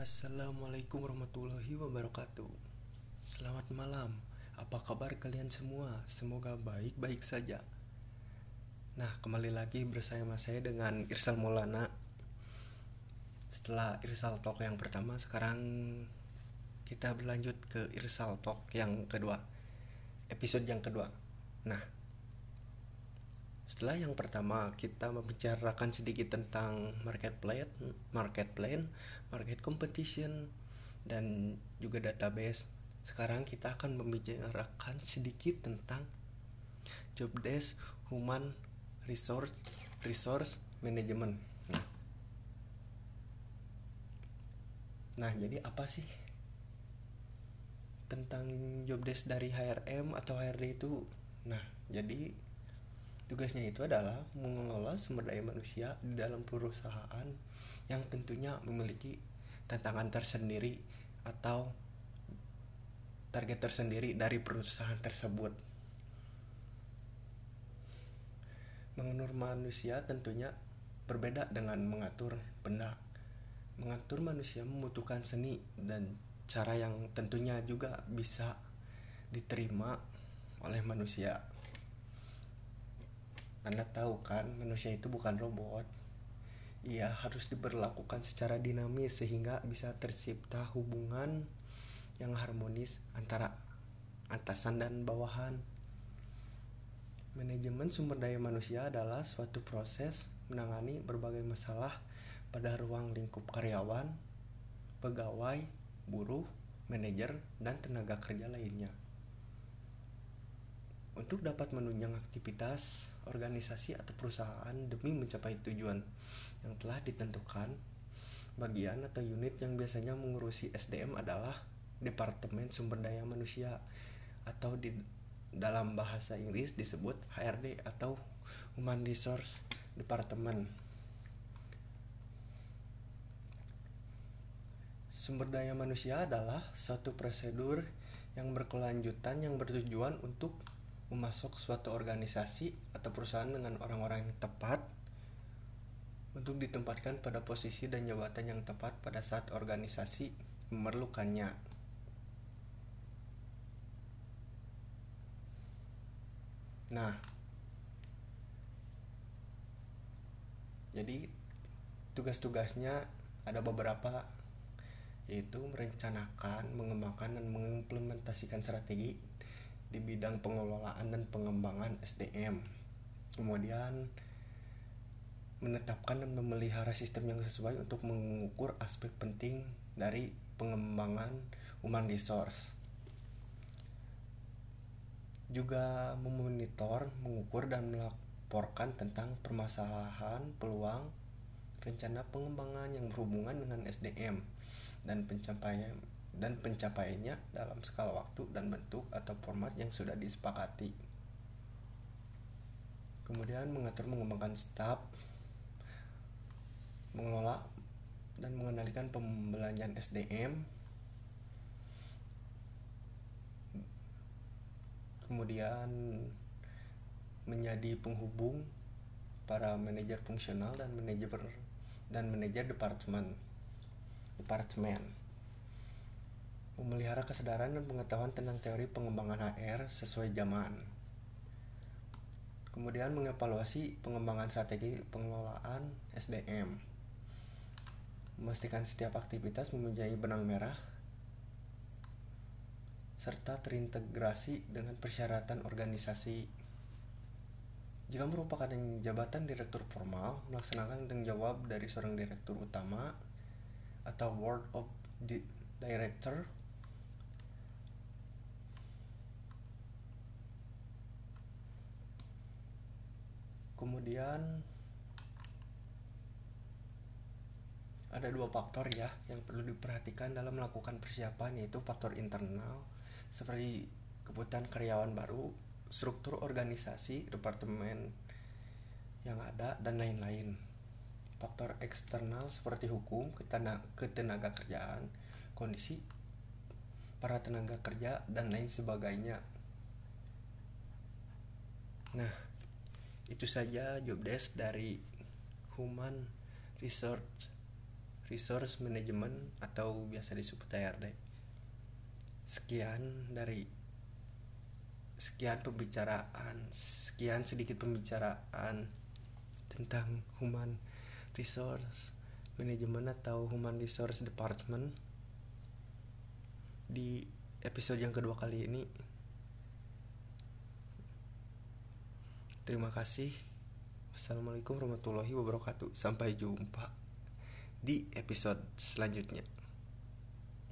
Assalamualaikum warahmatullahi wabarakatuh. Selamat malam. Apa kabar kalian semua? Semoga baik-baik saja. Nah, kembali lagi bersama saya dengan Irsal Maulana. Setelah Irsal Talk yang pertama, sekarang kita berlanjut ke Irsal Talk yang kedua. Episode yang kedua. Nah, setelah yang pertama kita membicarakan sedikit tentang market plan, market competition dan juga database. Sekarang kita akan membicarakan sedikit tentang job desk human resource resource management. Nah, nah jadi apa sih tentang job desk dari HRM atau HRD itu? Nah, jadi Tugasnya itu adalah mengelola sumber daya manusia di dalam perusahaan yang tentunya memiliki tantangan tersendiri atau target tersendiri dari perusahaan tersebut. Mengatur manusia tentunya berbeda dengan mengatur benda. Mengatur manusia membutuhkan seni dan cara yang tentunya juga bisa diterima oleh manusia. Anda tahu kan, manusia itu bukan robot. Ia harus diberlakukan secara dinamis sehingga bisa tercipta hubungan yang harmonis antara atasan dan bawahan. Manajemen sumber daya manusia adalah suatu proses menangani berbagai masalah pada ruang lingkup karyawan, pegawai, buruh, manajer, dan tenaga kerja lainnya. Untuk dapat menunjang aktivitas organisasi atau perusahaan demi mencapai tujuan yang telah ditentukan. Bagian atau unit yang biasanya mengurusi SDM adalah Departemen Sumber Daya Manusia atau di dalam bahasa Inggris disebut HRD atau Human Resource Department. Sumber daya manusia adalah suatu prosedur yang berkelanjutan yang bertujuan untuk memasuk suatu organisasi atau perusahaan dengan orang-orang yang tepat untuk ditempatkan pada posisi dan jabatan yang tepat pada saat organisasi memerlukannya. Nah, jadi tugas-tugasnya ada beberapa yaitu merencanakan, mengembangkan dan mengimplementasikan strategi di bidang pengelolaan dan pengembangan SDM. Kemudian menetapkan dan memelihara sistem yang sesuai untuk mengukur aspek penting dari pengembangan human resource. Juga memonitor, mengukur dan melaporkan tentang permasalahan, peluang, rencana pengembangan yang berhubungan dengan SDM dan pencapaian dan pencapaiannya dalam skala waktu dan bentuk atau format yang sudah disepakati. Kemudian mengatur mengembangkan staf, mengelola dan mengendalikan pembelanjaan SDM, kemudian menjadi penghubung para manajer fungsional dan manajer dan manajer departemen departemen memelihara kesadaran dan pengetahuan tentang teori pengembangan HR sesuai zaman. Kemudian mengevaluasi pengembangan strategi pengelolaan SDM. Memastikan setiap aktivitas mempunyai benang merah serta terintegrasi dengan persyaratan organisasi. Jika merupakan jabatan direktur formal, melaksanakan tanggung jawab dari seorang direktur utama atau board of director kemudian ada dua faktor ya yang perlu diperhatikan dalam melakukan persiapan yaitu faktor internal seperti kebutuhan karyawan baru, struktur organisasi, departemen yang ada dan lain-lain. Faktor eksternal seperti hukum, ketenaga kerjaan, kondisi para tenaga kerja dan lain sebagainya. Nah, itu saja job desk dari Human Research Resource Management atau biasa disebut HRD. Sekian dari sekian pembicaraan, sekian sedikit pembicaraan tentang human resource management atau human resource department di episode yang kedua kali ini. Terima kasih. Assalamualaikum warahmatullahi wabarakatuh. Sampai jumpa di episode selanjutnya.